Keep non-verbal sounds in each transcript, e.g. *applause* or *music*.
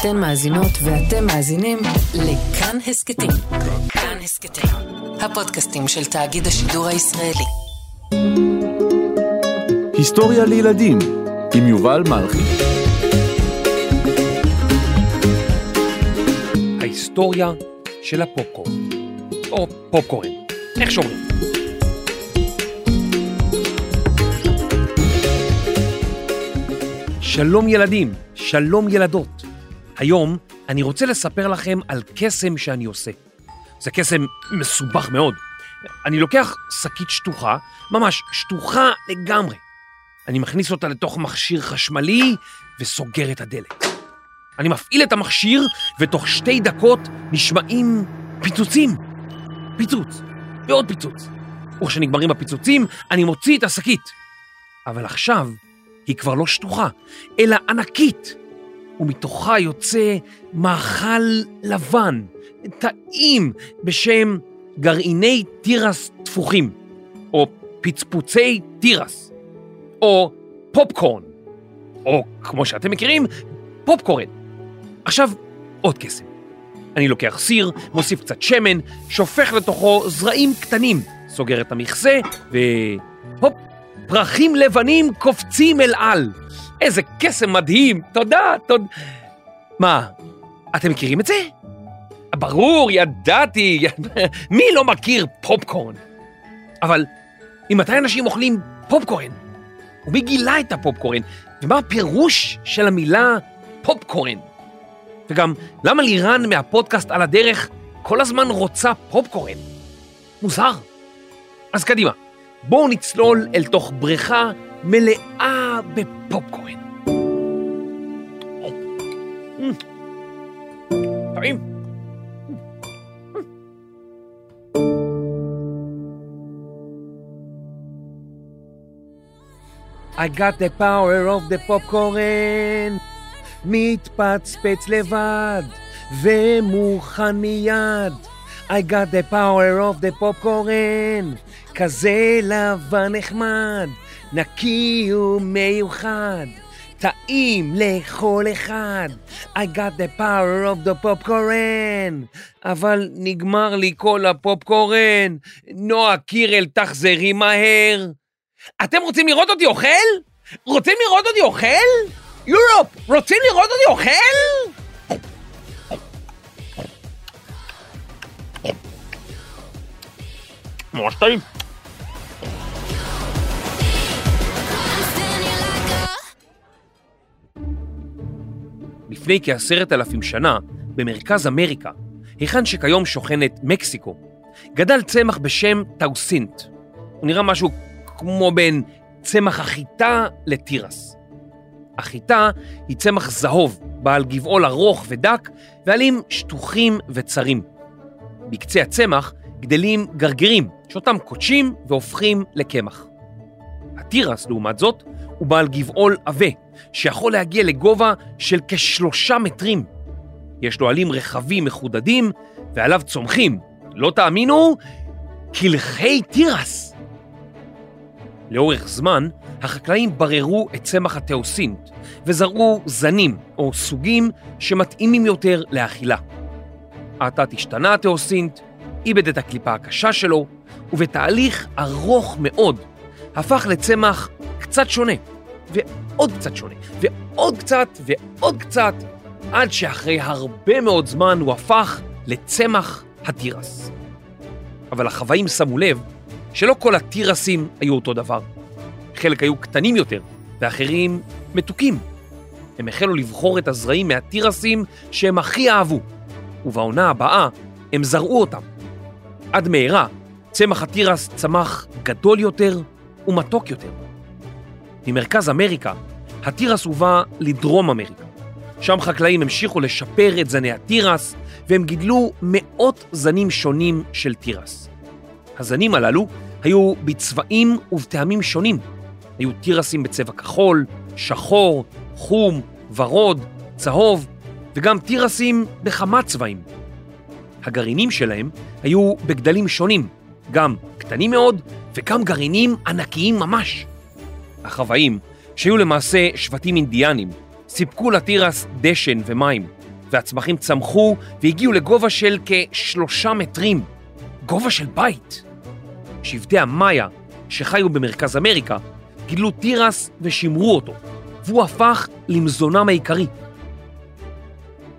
אתן מאזינות ואתם מאזינים לכאן הסכתים. כאן הסכתים, הפודקאסטים של תאגיד השידור הישראלי. היסטוריה לילדים עם יובל מלכי. ההיסטוריה של הפופקורן, או פופקורן, איך שאומרים. שלום ילדים, שלום ילדות. היום אני רוצה לספר לכם על קסם שאני עושה. זה קסם מסובך מאוד. אני לוקח שקית שטוחה, ממש שטוחה לגמרי. אני מכניס אותה לתוך מכשיר חשמלי וסוגר את הדלת. אני מפעיל את המכשיר, ותוך שתי דקות נשמעים פיצוצים. פיצוץ, ועוד פיצוץ. וכשנגמרים הפיצוצים, אני מוציא את השקית. אבל עכשיו היא כבר לא שטוחה, אלא ענקית. ומתוכה יוצא מאכל לבן, טעים, בשם גרעיני תירס תפוחים, או פצפוצי תירס, או פופקורן, או כמו שאתם מכירים, פופקורן. עכשיו, עוד קסם. אני לוקח סיר, מוסיף קצת שמן, שופך לתוכו זרעים קטנים, סוגר את המכסה, והופ, פרחים לבנים קופצים אל על. איזה קסם מדהים, תודה, תודה. מה, אתם מכירים את זה? ברור, ידעתי, *laughs* מי לא מכיר פופקורן? אבל ממתי אנשים אוכלים פופקורן? ומי גילה את הפופקורן? ומה הפירוש של המילה פופקורן? וגם, למה לירן מהפודקאסט על הדרך כל הזמן רוצה פופקורן? מוזר. אז קדימה, בואו נצלול אל תוך בריכה מלאה בפופקורן. טעים. I got the power of the popcorn מתפצפץ לבד ומוכן מיד I got the power of the popcorn כזה לבן נחמד נקי ומיוחד טעים לכל אחד I got the power of the popcorn אבל נגמר לי כל הפופקורן נועה קירל תחזרי מהר אתם רוצים לראות אותי אוכל? רוצים לראות אותי אוכל? יורופ, רוצים לראות אותי אוכל? ממש טעים. לפני כעשרת אלפים שנה, במרכז אמריקה, היכן שכיום שוכנת מקסיקו, גדל צמח בשם טאוסינט. הוא נראה משהו כמו בין צמח החיטה לתירס. החיטה היא צמח זהוב, בעל גבעול ארוך ודק, ועלים שטוחים וצרים. בקצה הצמח גדלים גרגרים, שאותם קודשים והופכים לקמח. התירס, לעומת זאת, הוא בעל גבעול עבה, שיכול להגיע לגובה של כשלושה מטרים. יש לו עלים רחבים מחודדים, ועליו צומחים, לא תאמינו, קלחי תירס. לאורך זמן, החקלאים בררו את צמח התאוסינט וזרעו זנים או סוגים שמתאימים יותר לאכילה. האטת השתנה התאוסינט, איבד את הקליפה הקשה שלו, ובתהליך ארוך מאוד הפך לצמח קצת שונה, ועוד קצת שונה, ועוד קצת ועוד קצת, עד שאחרי הרבה מאוד זמן הוא הפך לצמח התירס. אבל החוואים שמו לב שלא כל התירסים היו אותו דבר. חלק היו קטנים יותר, ואחרים מתוקים. הם החלו לבחור את הזרעים מהתירסים שהם הכי אהבו, ובעונה הבאה הם זרעו אותם. עד מהרה, צמח התירס צמח גדול יותר ומתוק יותר. ממרכז אמריקה, התירס הובא לדרום אמריקה. שם חקלאים המשיכו לשפר את זני התירס, והם גידלו מאות זנים שונים של תירס. הזנים הללו היו בצבעים ובטעמים שונים. היו תירסים בצבע כחול, שחור, חום, ורוד, צהוב, וגם תירסים בכמה צבעים. הגרעינים שלהם היו בגדלים שונים, גם קטנים מאוד וגם גרעינים ענקיים ממש. החוואים, שהיו למעשה שבטים אינדיאנים, סיפקו לתירס דשן ומים, והצמחים צמחו והגיעו לגובה של כשלושה מטרים, גובה של בית. שבטי המאיה, שחיו במרכז אמריקה, גידלו תירס ושימרו אותו, והוא הפך למזונם העיקרי.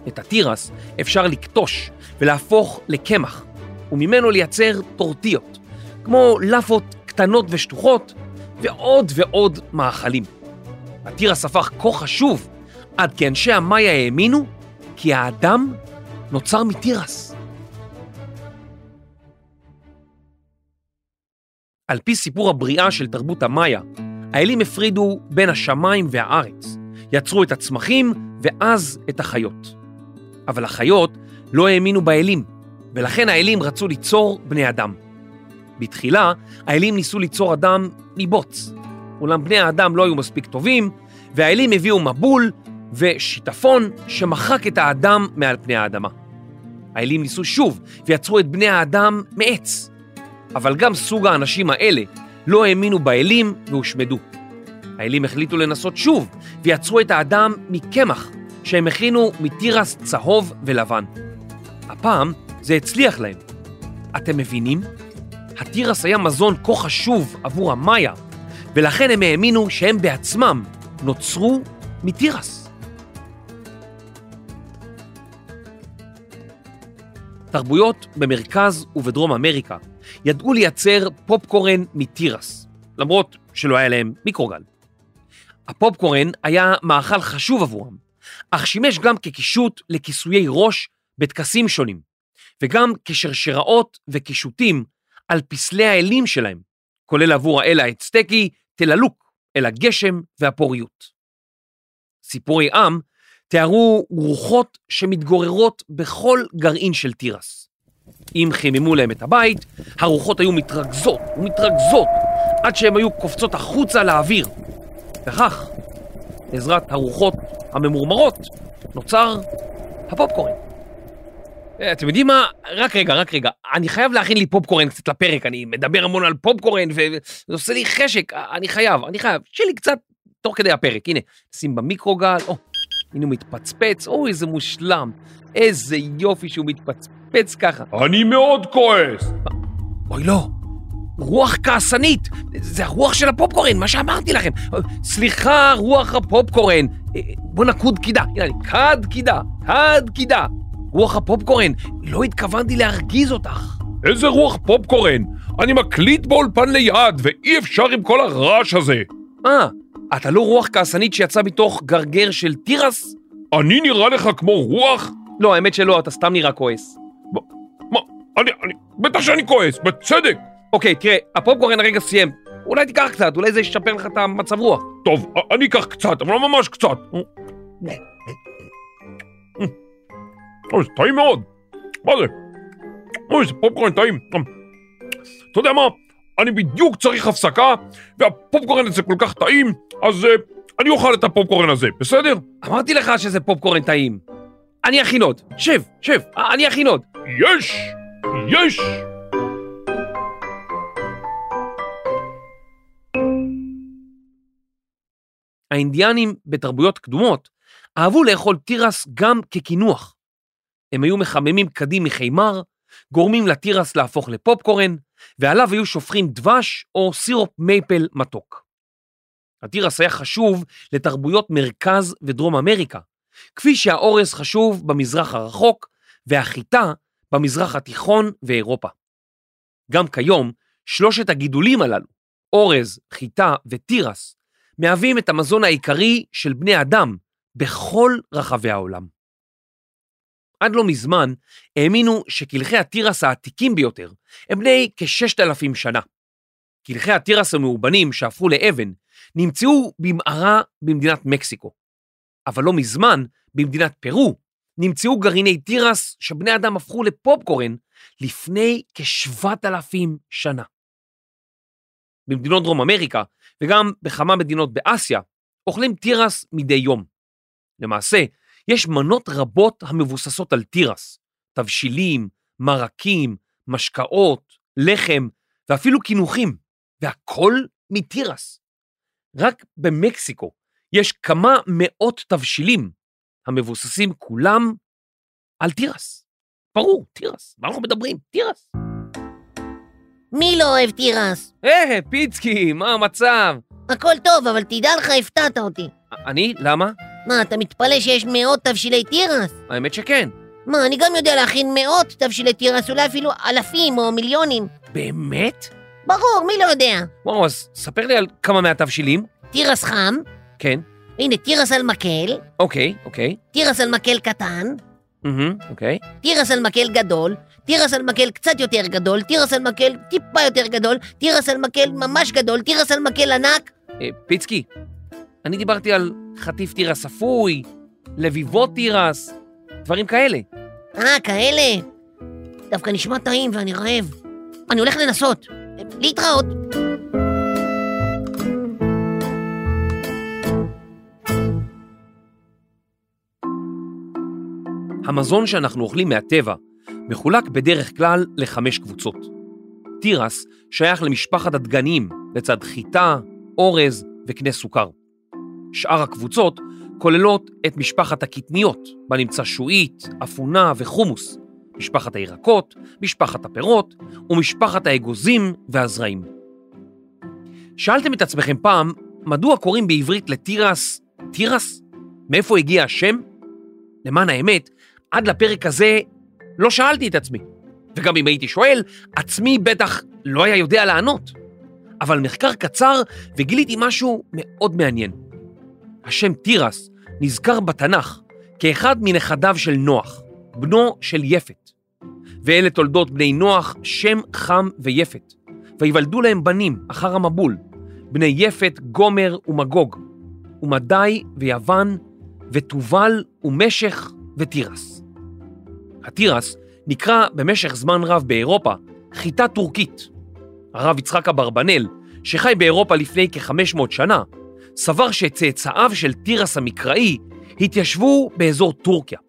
את התירס אפשר לקטוש ולהפוך לקמח, וממנו לייצר טורטיות, כמו לאפות קטנות ושטוחות, ועוד ועוד מאכלים. התירס הפך כה חשוב, עד כי אנשי המאיה האמינו כי האדם נוצר מתירס. על פי סיפור הבריאה של תרבות המאיה, האלים הפרידו בין השמיים והארץ, יצרו את הצמחים ואז את החיות. אבל החיות לא האמינו באלים, ולכן האלים רצו ליצור בני אדם. בתחילה, האלים ניסו ליצור אדם מבוץ, אולם בני האדם לא היו מספיק טובים, והאלים הביאו מבול ושיטפון שמחק את האדם מעל פני האדמה. האלים ניסו שוב ויצרו את בני האדם מעץ, אבל גם סוג האנשים האלה לא האמינו באלים והושמדו. האלים החליטו לנסות שוב ויצרו את האדם מקמח שהם הכינו מתירס צהוב ולבן. הפעם זה הצליח להם. אתם מבינים? התירס היה מזון כה חשוב עבור המאיה, ולכן הם האמינו שהם בעצמם נוצרו מתירס. תרבויות במרכז ובדרום אמריקה ידעו לייצר פופקורן מתירס, למרות שלא היה להם מיקרוגל. הפופקורן היה מאכל חשוב עבורם, אך שימש גם כקישוט לכיסויי ראש בטקסים שונים, וגם כשרשראות וקישוטים על פסלי האלים שלהם, כולל עבור האל האצטקי תללוק, אל הגשם והפוריות. סיפורי עם תיארו רוחות שמתגוררות בכל גרעין של תירס. אם חיממו להם את הבית, הרוחות היו מתרכזות ומתרכזות עד שהן היו קופצות החוצה לאוויר. וכך, בעזרת הרוחות הממורמרות, נוצר הפופקורן. אה, אתם יודעים מה? רק רגע, רק רגע. אני חייב להכין לי פופקורן קצת לפרק, אני מדבר המון על פופקורן וזה עושה לי חשק, אני חייב, אני חייב. שיהיה לי קצת תוך כדי הפרק. הנה, שים במיקרוגל, או, הנה הוא מתפצפץ, אוי, איזה מושלם. איזה יופי שהוא מתפצפץ ככה. אני מאוד כועס. אוי, לא. רוח כעסנית, זה הרוח של הפופקורן, מה שאמרתי לכם. סליחה, רוח הפופקורן. אה, בוא נקוד קידה. הנה, קד קידה, קד קידה. רוח הפופקורן, לא התכוונתי להרגיז אותך. איזה רוח פופקורן? אני מקליט באולפן ליד, ואי אפשר עם כל הרעש הזה. אה, אתה לא רוח כעסנית שיצא מתוך גרגר של תירס? אני נראה לך כמו רוח? לא, האמת שלא, אתה סתם נראה כועס. מה? אני, אני, בטח שאני כועס, בצדק. אוקיי, תראה, הפופקורן הרגע סיים. אולי תיקח קצת, אולי זה ישפר לך את המצב רוח. טוב, אני אקח קצת, אבל לא ממש קצת. זה טעים מאוד. מה זה? אוי, זה פופקורן טעים. אתה יודע מה? אני בדיוק צריך הפסקה, והפופקורן הזה כל כך טעים, אז uh, אני אוכל את הפופקורן הזה, בסדר? אמרתי לך שזה פופקורן טעים. אני אכין עוד. שב, שב, אני אכין עוד. יש! יש! האינדיאנים בתרבויות קדומות אהבו לאכול תירס גם כקינוח. הם היו מחממים קדים מחימר, גורמים לתירס להפוך לפופקורן, ועליו היו שופכים דבש או סירופ מייפל מתוק. התירס היה חשוב לתרבויות מרכז ודרום אמריקה, כפי שהאורז חשוב במזרח הרחוק והחיטה במזרח התיכון ואירופה. גם כיום, שלושת הגידולים הללו, אורז, חיטה ותירס, מהווים את המזון העיקרי של בני אדם בכל רחבי העולם. עד לא מזמן האמינו שקלחי התירס העתיקים ביותר הם בני כ-6,000 שנה. קלחי התירס המאובנים שהפכו לאבן נמצאו במערה במדינת מקסיקו. אבל לא מזמן, במדינת פרו, נמצאו גרעיני תירס שבני אדם הפכו לפופקורן לפני כ-7,000 שנה. במדינות דרום אמריקה וגם בכמה מדינות באסיה אוכלים תירס מדי יום. למעשה, יש מנות רבות המבוססות על תירס, תבשילים, מרקים, משקאות, לחם ואפילו קינוחים, והכל מתירס. רק במקסיקו יש כמה מאות תבשילים המבוססים כולם על תירס. ברור, תירס. מה אנחנו מדברים? תירס. מי לא אוהב תירס? אה, פיצקי, מה המצב? הכל טוב, אבל תדע לך, הפתעת אותי. אני? למה? מה, אתה מתפלא שיש מאות תבשילי תירס? האמת שכן. מה, אני גם יודע להכין מאות תבשילי תירס, אולי אפילו אלפים או מיליונים. באמת? ברור, מי לא יודע? וואו, אז ספר לי על כמה מהתבשילים. תירס חם, כן. הנה תירס על מקל, אוקיי, אוקיי. תירס על מקל קטן, אוקיי. תירס על מקל גדול, תירס על מקל קצת יותר גדול, תירס על מקל טיפה יותר גדול, תירס על מקל ממש גדול, תירס על מקל ענק. אה, פיצקי, אני דיברתי על חטיף תירס אפוי, לביבות תירס, דברים כאלה. אה, כאלה? דווקא נשמע טעים ואני רעב. אני הולך לנסות. להתראות. המזון שאנחנו אוכלים מהטבע מחולק בדרך כלל לחמש קבוצות. תירס שייך למשפחת הדגניים, לצד חיטה, אורז וקנה סוכר. שאר הקבוצות כוללות את משפחת הקטניות, בה נמצא שועית, אפונה וחומוס, משפחת הירקות, משפחת הפירות ומשפחת האגוזים והזרעים. שאלתם את עצמכם פעם, מדוע קוראים בעברית לתירס תירס? מאיפה הגיע השם? למען האמת, עד לפרק הזה לא שאלתי את עצמי. וגם אם הייתי שואל, עצמי בטח לא היה יודע לענות. אבל מחקר קצר וגיליתי משהו מאוד מעניין. השם תירס נזכר בתנ"ך כאחד מנכדיו של נוח, בנו של יפת. ואלה תולדות בני נוח, שם, חם ויפת. ויוולדו להם בנים אחר המבול, בני יפת, גומר ומגוג, ומדי ויוון, ותובל ומשך ותירס. התירס נקרא במשך זמן רב באירופה חיטה טורקית. הרב יצחק אברבנאל, שחי באירופה לפני כ-500 שנה, סבר שצאצאיו של תירס המקראי התיישבו באזור טורקיה,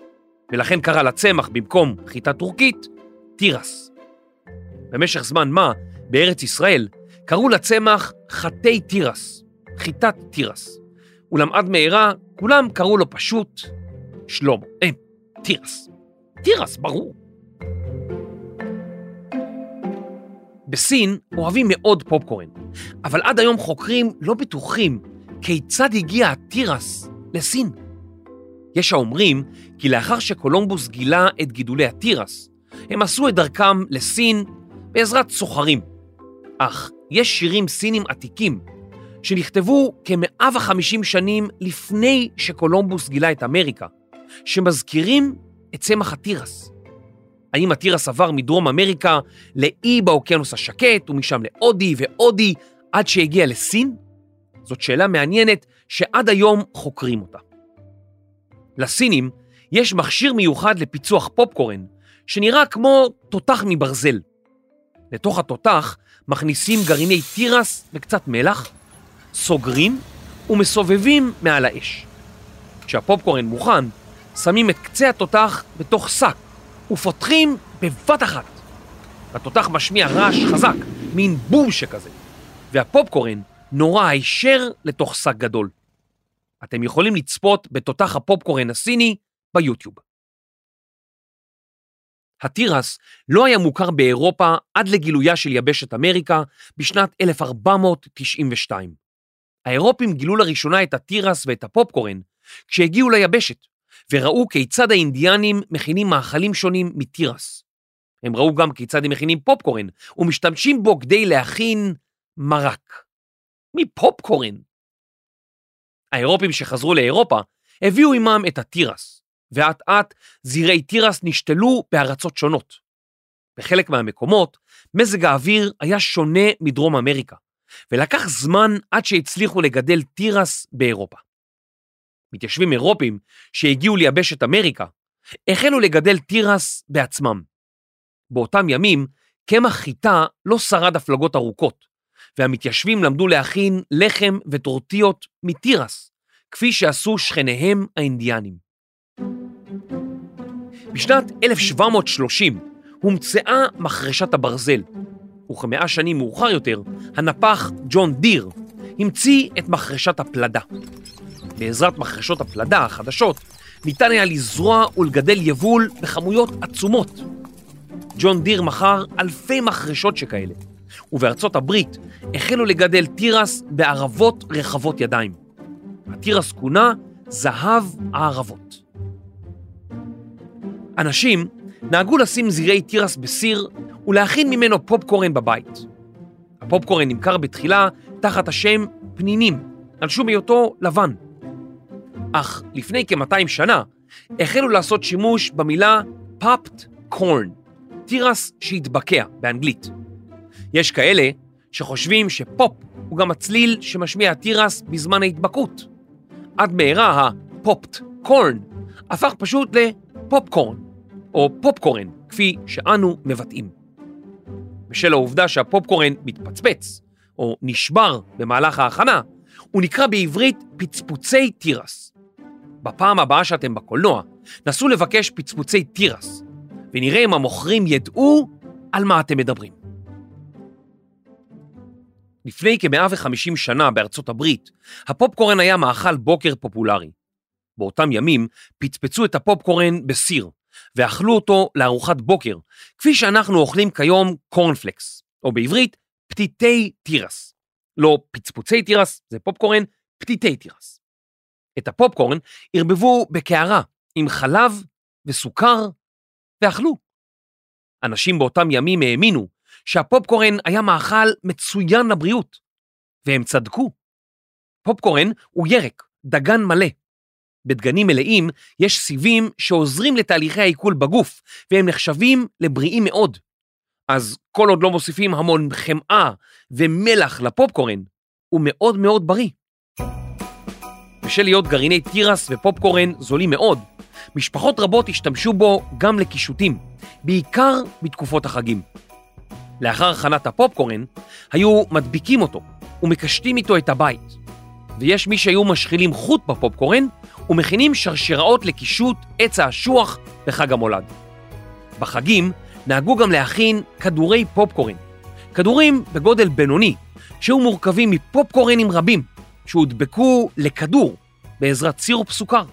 ולכן קרא לצמח במקום חיטה טורקית, תירס. במשך זמן מה, בארץ ישראל, קראו לצמח חטי תירס, חיטת תירס. אולם עד מהרה כולם קראו לו פשוט שלמה, אה, תירס. תירס, ברור. בסין אוהבים מאוד פופקורן, אבל עד היום חוקרים לא בטוחים כיצד הגיע התירס לסין. יש האומרים כי לאחר שקולומבוס גילה את גידולי התירס, הם עשו את דרכם לסין בעזרת סוחרים. אך יש שירים סינים עתיקים שנכתבו כ-150 שנים לפני שקולומבוס גילה את אמריקה, שמזכירים את צמח התירס. האם התירס עבר מדרום אמריקה לאי באוקיינוס השקט ומשם להודי והודי עד שהגיע לסין? זאת שאלה מעניינת שעד היום חוקרים אותה. לסינים יש מכשיר מיוחד לפיצוח פופקורן שנראה כמו תותח מברזל. לתוך התותח מכניסים גרעיני תירס וקצת מלח, סוגרים ומסובבים מעל האש. כשהפופקורן מוכן, שמים את קצה התותח בתוך שק ופותחים בבת אחת. התותח משמיע רעש חזק, מין בום שכזה, והפופקורן נורה הישר לתוך שק גדול. אתם יכולים לצפות בתותח הפופקורן הסיני ביוטיוב. התירס לא היה מוכר באירופה עד לגילויה של יבשת אמריקה בשנת 1492. האירופים גילו לראשונה את התירס ואת הפופקורן כשהגיעו ליבשת, וראו כיצד האינדיאנים מכינים מאכלים שונים מתירס. הם ראו גם כיצד הם מכינים פופקורן ומשתמשים בו כדי להכין מרק. מפופקורן. האירופים שחזרו לאירופה הביאו עמם את התירס, ואט אט זרעי תירס נשתלו בארצות שונות. בחלק מהמקומות מזג האוויר היה שונה מדרום אמריקה, ולקח זמן עד שהצליחו לגדל תירס באירופה. מתיישבים אירופים שהגיעו ליבשת אמריקה החלו לגדל תירס בעצמם. באותם ימים קמח חיטה לא שרד הפלגות ארוכות, והמתיישבים למדו להכין לחם וטורטיות מתירס, כפי שעשו שכניהם האינדיאנים. בשנת 1730 הומצאה מחרשת הברזל, וכמאה שנים מאוחר יותר, הנפח ג'ון דיר המציא את מחרשת הפלדה. בעזרת מחרשות הפלדה החדשות, ניתן היה לזרוע ולגדל יבול בכמויות עצומות. ג'ון דיר מכר אלפי מחרשות שכאלה, ובארצות הברית החלו לגדל תירס בערבות רחבות ידיים. התירס כונה זהב הערבות. אנשים נהגו לשים זירי תירס בסיר ולהכין ממנו פופקורן בבית. הפופקורן נמכר בתחילה תחת השם פנינים, על שום היותו לבן. אך לפני כ-200 שנה החלו לעשות שימוש במילה popped corn, תירס שהתבקע באנגלית. יש כאלה שחושבים שפופ הוא גם הצליל שמשמיע התירס בזמן ההתבקעות. עד מהרה ה-popped corn הפך פשוט לפופקורן, או פופקורן, כפי שאנו מבטאים. בשל העובדה שהפופקורן מתפצפץ, או נשבר במהלך ההכנה, הוא נקרא בעברית פצפוצי תירס. בפעם הבאה שאתם בקולנוע, נסו לבקש פצפוצי תירס, ונראה אם המוכרים ידעו על מה אתם מדברים. לפני כ-150 שנה בארצות הברית, הפופקורן היה מאכל בוקר פופולרי. באותם ימים פצפצו את הפופקורן בסיר, ואכלו אותו לארוחת בוקר, כפי שאנחנו אוכלים כיום קורנפלקס, או בעברית, פתיתי תירס. לא פצפוצי תירס, זה פופקורן, פתיתי תירס. את הפופקורן ערבבו בקערה עם חלב וסוכר ואכלו. אנשים באותם ימים האמינו שהפופקורן היה מאכל מצוין לבריאות, והם צדקו. פופקורן הוא ירק, דגן מלא. בדגנים מלאים יש סיבים שעוזרים לתהליכי העיכול בגוף, והם נחשבים לבריאים מאוד. אז כל עוד לא מוסיפים המון חמאה ומלח לפופקורן, הוא מאוד מאוד בריא. בשל להיות גרעיני תירס ופופקורן זולים מאוד, משפחות רבות השתמשו בו גם לקישוטים, בעיקר בתקופות החגים. לאחר הכנת הפופקורן, היו מדביקים אותו ומקשטים איתו את הבית. ויש מי שהיו משחילים חוט בפופקורן ומכינים שרשראות לקישוט עץ האשוח בחג המולד. בחגים נהגו גם להכין כדורי פופקורן, כדורים בגודל בינוני, שהיו מורכבים מפופקורנים רבים, שהודבקו לכדור בעזרת סירופ סוכר.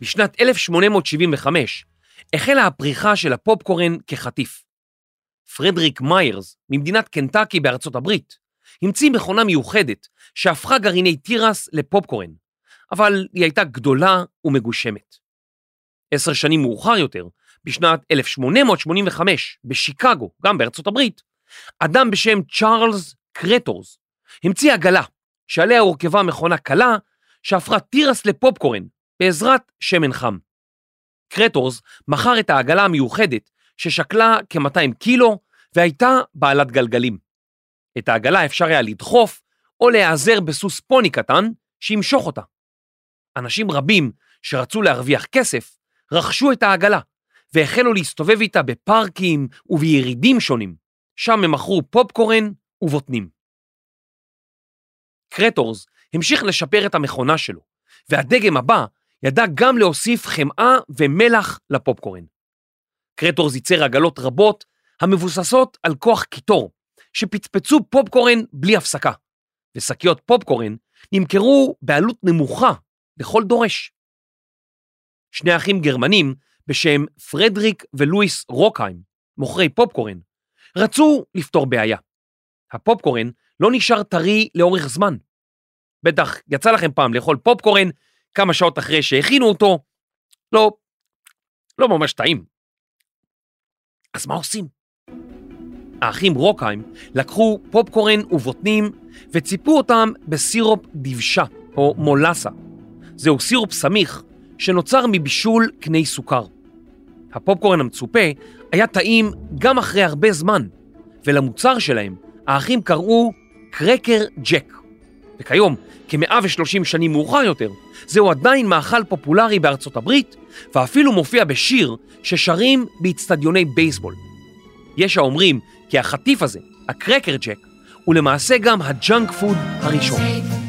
בשנת 1875 החלה הפריחה של הפופקורן כחטיף. פרדריק מיירס ממדינת קנטקי בארצות הברית המציא מכונה מיוחדת שהפכה גרעיני תירס לפופקורן, אבל היא הייתה גדולה ומגושמת. עשר שנים מאוחר יותר, בשנת 1885, בשיקגו, גם בארצות הברית, אדם בשם צ'ארלס קרטורס המציא עגלה שעליה הורכבה מכונה קלה שהפכה תירס לפופקורן בעזרת שמן חם. קרטורס מכר את העגלה המיוחדת ששקלה כ-200 קילו והייתה בעלת גלגלים. את העגלה אפשר היה לדחוף או להיעזר בסוס פוני קטן שימשוך אותה. אנשים רבים שרצו להרוויח כסף רכשו את העגלה והחלו להסתובב איתה בפארקים ובירידים שונים, שם הם מכרו פופקורן ובוטנים. קרטורס המשיך לשפר את המכונה שלו, והדגם הבא ידע גם להוסיף חמאה ומלח לפופקורן. קרטורס ייצר עגלות רבות המבוססות על כוח קיטור, שפצפצו פופקורן בלי הפסקה, ושקיות פופקורן נמכרו בעלות נמוכה לכל דורש. שני אחים גרמנים בשם פרדריק ולואיס רוקהיים, מוכרי פופקורן, רצו לפתור בעיה. הפופקורן לא נשאר טרי לאורך זמן. בטח יצא לכם פעם לאכול פופקורן כמה שעות אחרי שהכינו אותו, לא, לא ממש טעים. אז מה עושים? האחים רוקהיים לקחו פופקורן ובוטנים וציפו אותם בסירופ דבשה או מולאסה. זהו סירופ סמיך שנוצר מבישול קני סוכר. הפופקורן המצופה היה טעים גם אחרי הרבה זמן, ולמוצר שלהם האחים קראו קרקר ג'ק. וכיום, כ-130 שנים מאוחר יותר, זהו עדיין מאכל פופולרי בארצות הברית, ואפילו מופיע בשיר ששרים באיצטדיוני בייסבול. יש האומרים כי החטיף הזה, הקרקר ג'ק, הוא למעשה גם ה junk food הראשון.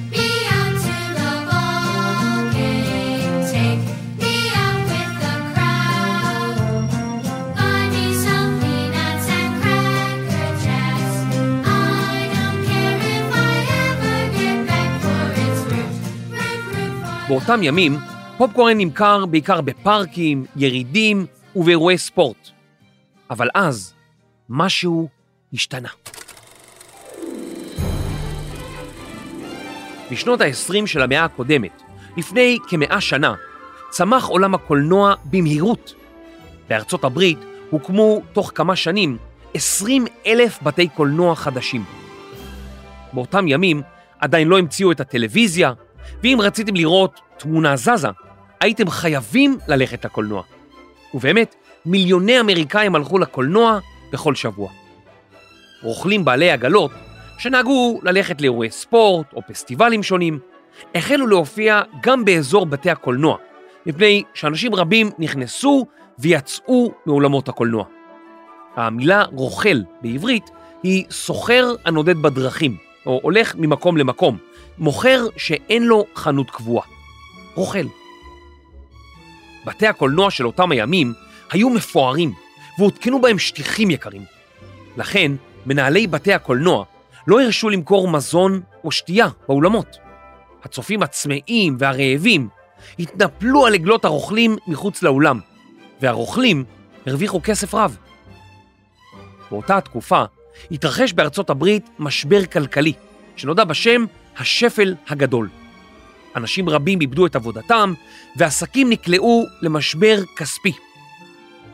באותם ימים פופקורן נמכר בעיקר בפארקים, ירידים ובאירועי ספורט. אבל אז משהו השתנה. בשנות ה-20 של המאה הקודמת, לפני כמאה שנה, צמח עולם הקולנוע במהירות. בארצות הברית הוקמו תוך כמה שנים 20 אלף בתי קולנוע חדשים. באותם ימים עדיין לא המציאו את הטלוויזיה, ואם רציתם לראות תמונה זזה, הייתם חייבים ללכת לקולנוע. ובאמת, מיליוני אמריקאים הלכו לקולנוע בכל שבוע. רוכלים בעלי עגלות, שנהגו ללכת לאירועי ספורט או פסטיבלים שונים, החלו להופיע גם באזור בתי הקולנוע, מפני שאנשים רבים נכנסו ויצאו מאולמות הקולנוע. המילה רוכל בעברית היא סוחר הנודד בדרכים, או הולך ממקום למקום, מוכר שאין לו חנות קבועה. רוכל. בתי הקולנוע של אותם הימים היו מפוארים, והותקנו בהם שטיחים יקרים. לכן, מנהלי בתי הקולנוע לא הרשו למכור מזון או שתייה באולמות. הצופים הצמאים והרעבים התנפלו על עגלות הרוכלים מחוץ לאולם, והרוכלים הרוויחו כסף רב. באותה התקופה התרחש בארצות הברית משבר כלכלי, שנודע בשם השפל הגדול. אנשים רבים איבדו את עבודתם, ועסקים נקלעו למשבר כספי.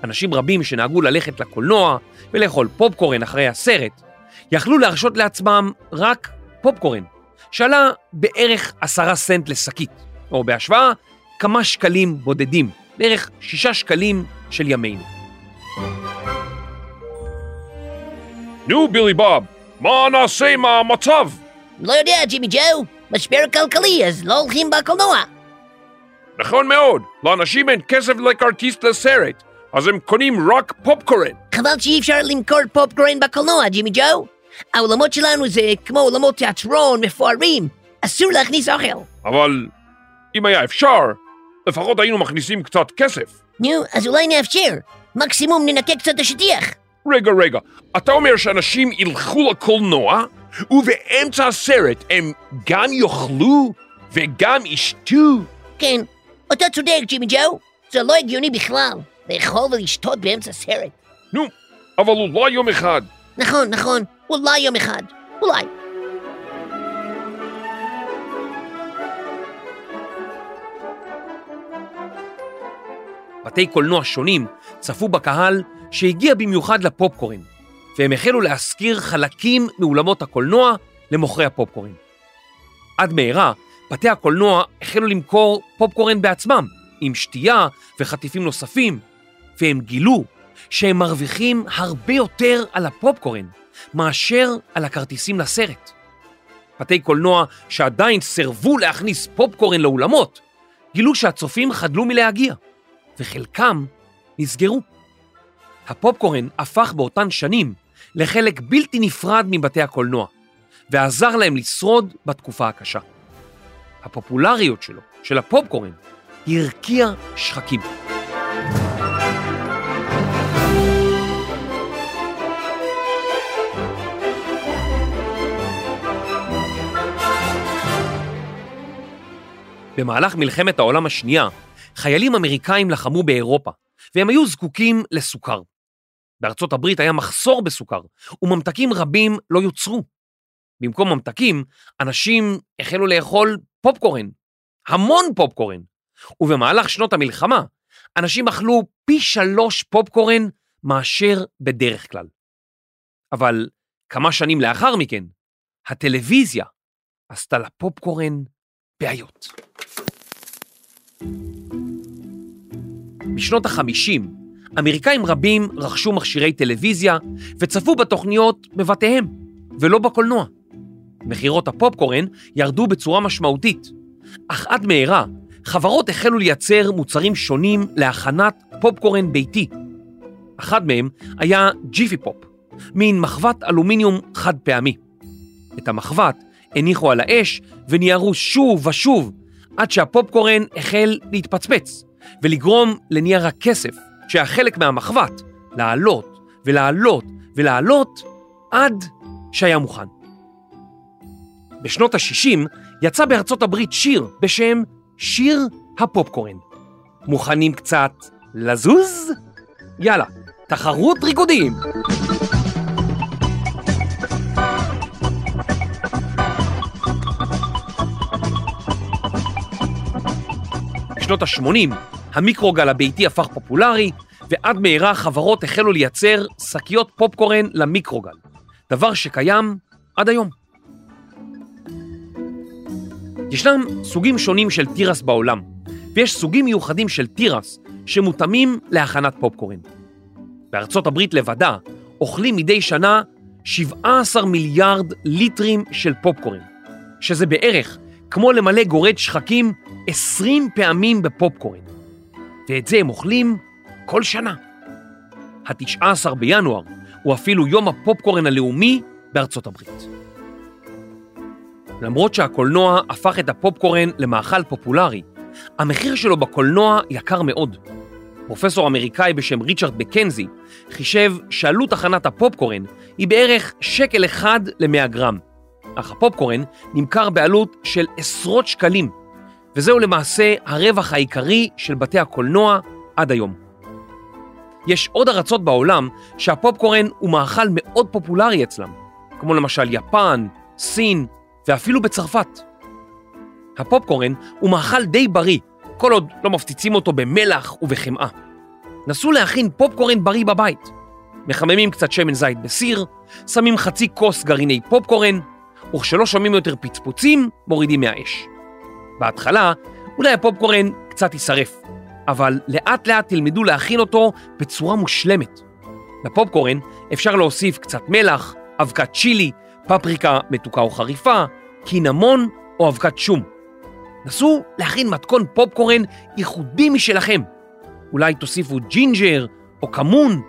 אנשים רבים שנהגו ללכת לקולנוע ולאכול פופקורן אחרי הסרט, יכלו להרשות לעצמם רק פופקורן, שעלה בערך עשרה סנט לשקית, או בהשוואה כמה שקלים בודדים, בערך שישה שקלים של ימינו. נו, בילי בוב, מה נעשה עם המצב? לא יודע, ג'ימי ג'ו, משבר כלכלי, אז לא הולכים בקולנוע. נכון מאוד, לאנשים אין כסף לכרטיס לסרט, אז הם קונים רק פופקורן. חבל שאי אפשר למכור פופקורן בקולנוע, ג'ימי ג'ו. האולמות שלנו זה כמו אולמות תיאטרון מפוארים, אסור להכניס אוכל. אבל אם היה אפשר, לפחות היינו מכניסים קצת כסף. נו, אז אולי נאפשר. מקסימום ננקה קצת את השטיח. רגע, רגע, אתה אומר שאנשים ילכו לקולנוע, ובאמצע הסרט הם גם יאכלו וגם ישתו? כן, אתה צודק, ג'ימי ג'ו. זה לא הגיוני בכלל, לאכול ולשתות באמצע סרט. נו, אבל אולי יום אחד. נכון, נכון, אולי יום אחד. אולי. בתי קולנוע שונים צפו בקהל שהגיע במיוחד לפופקורן, והם החלו להשכיר חלקים מאולמות הקולנוע למוכרי הפופקורן. עד מהרה, בתי הקולנוע החלו למכור פופקורן בעצמם, עם שתייה וחטיפים נוספים, והם גילו שהם מרוויחים הרבה יותר על הפופקורן מאשר על הכרטיסים לסרט. בתי קולנוע שעדיין סירבו להכניס פופקורן לאולמות, גילו שהצופים חדלו מלהגיע, וחלקם נסגרו. הפופקורן הפך באותן שנים לחלק בלתי נפרד מבתי הקולנוע, ועזר להם לשרוד בתקופה הקשה. הפופולריות שלו, של הפופקורן, הרקיעה שחקים. במהלך מלחמת העולם השנייה, חיילים אמריקאים לחמו באירופה, והם היו זקוקים לסוכר. בארצות הברית היה מחסור בסוכר, וממתקים רבים לא יוצרו. במקום ממתקים, אנשים החלו לאכול פופקורן, המון פופקורן, ובמהלך שנות המלחמה, אנשים אכלו פי שלוש פופקורן מאשר בדרך כלל. אבל כמה שנים לאחר מכן, הטלוויזיה עשתה לפופקורן בעיות. בשנות ה-50, אמריקאים רבים רכשו מכשירי טלוויזיה וצפו בתוכניות בבתיהם, ולא בקולנוע. מכירות הפופקורן ירדו בצורה משמעותית, אך עד מהרה חברות החלו לייצר מוצרים שונים להכנת פופקורן ביתי. אחד מהם היה ג'יפי פופ, מין מחבת אלומיניום חד פעמי. את המחבת הניחו על האש וניירו שוב ושוב עד שהפופקורן החל להתפצפץ ולגרום לנייר הכסף, שהיה חלק מהמחבת, לעלות ולעלות ולעלות עד שהיה מוכן. בשנות ה-60 יצא בארצות הברית שיר בשם שיר הפופקורן. מוכנים קצת לזוז? יאללה, תחרות ריקודים! בשנות ה-80 המיקרוגל הביתי הפך פופולרי, ועד מהרה חברות החלו לייצר שקיות פופקורן למיקרוגל, דבר שקיים עד היום. ישנם סוגים שונים של תירס בעולם, ויש סוגים מיוחדים של תירס שמותאמים להכנת פופקורן. בארצות הברית לבדה אוכלים מדי שנה 17 מיליארד ליטרים של פופקורן, שזה בערך כמו למלא גורד שחקים 20 פעמים בפופקורן. ואת זה הם אוכלים כל שנה. ה-19 בינואר הוא אפילו יום הפופקורן הלאומי בארצות הברית. למרות שהקולנוע הפך את הפופקורן למאכל פופולרי, המחיר שלו בקולנוע יקר מאוד. פרופסור אמריקאי בשם ריצ'רד מקנזי חישב שעלות הכנת הפופקורן היא בערך שקל אחד ל-100 גרם, אך הפופקורן נמכר בעלות של עשרות שקלים, וזהו למעשה הרווח העיקרי של בתי הקולנוע עד היום. יש עוד ארצות בעולם שהפופקורן הוא מאכל מאוד פופולרי אצלם, כמו למשל יפן, סין ואפילו בצרפת. הפופקורן הוא מאכל די בריא, כל עוד לא מפציצים אותו במלח ובחמאה. נסו להכין פופקורן בריא בבית. מחממים קצת שמן זית בסיר, שמים חצי כוס גרעיני פופקורן, וכשלא שומעים יותר פצפוצים, מורידים מהאש. בהתחלה, אולי הפופקורן קצת יישרף, אבל לאט לאט תלמדו להכין אותו בצורה מושלמת. לפופקורן אפשר להוסיף קצת מלח, אבקת צ'ילי, פפריקה מתוקה או חריפה, קינמון או אבקת שום. נסו להכין מתכון פופקורן ייחודי משלכם. אולי תוסיפו ג'ינג'ר או כמון,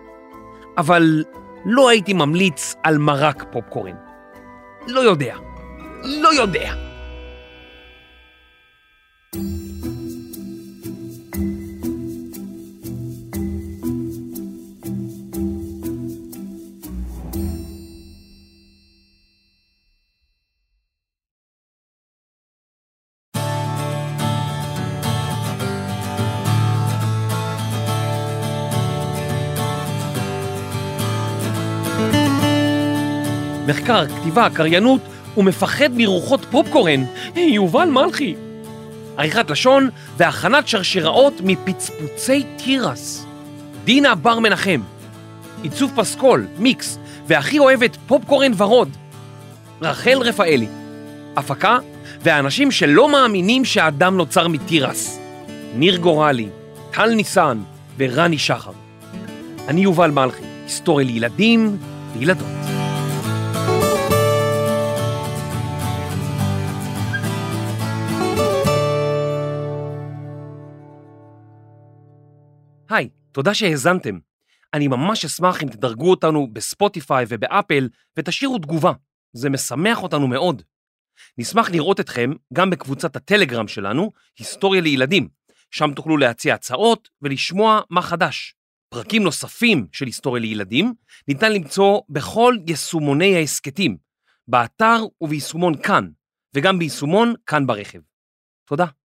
אבל לא הייתי ממליץ על מרק פופקורן. לא יודע. לא יודע. מחקר, כתיבה, קריינות, ומפחד מרוחות פופקורן, יובל מלכי. עריכת לשון והכנת שרשראות מפצפוצי תירס. דינה בר מנחם. עיצוב פסקול, מיקס, והכי אוהבת פופקורן ורוד. רחל רפאלי. הפקה והאנשים שלא מאמינים שהאדם נוצר מתירס. ניר גורלי, טל ניסן ורני שחר. אני יובל מלכי, היסטוריה לילדים וילדות. תודה שהאזנתם. אני ממש אשמח אם תדרגו אותנו בספוטיפיי ובאפל ותשאירו תגובה, זה משמח אותנו מאוד. נשמח לראות אתכם גם בקבוצת הטלגרם שלנו, היסטוריה לילדים, שם תוכלו להציע הצעות ולשמוע מה חדש. פרקים נוספים של היסטוריה לילדים ניתן למצוא בכל יישומוני ההסכתים, באתר וביישומון כאן, וגם ביישומון כאן ברכב. תודה.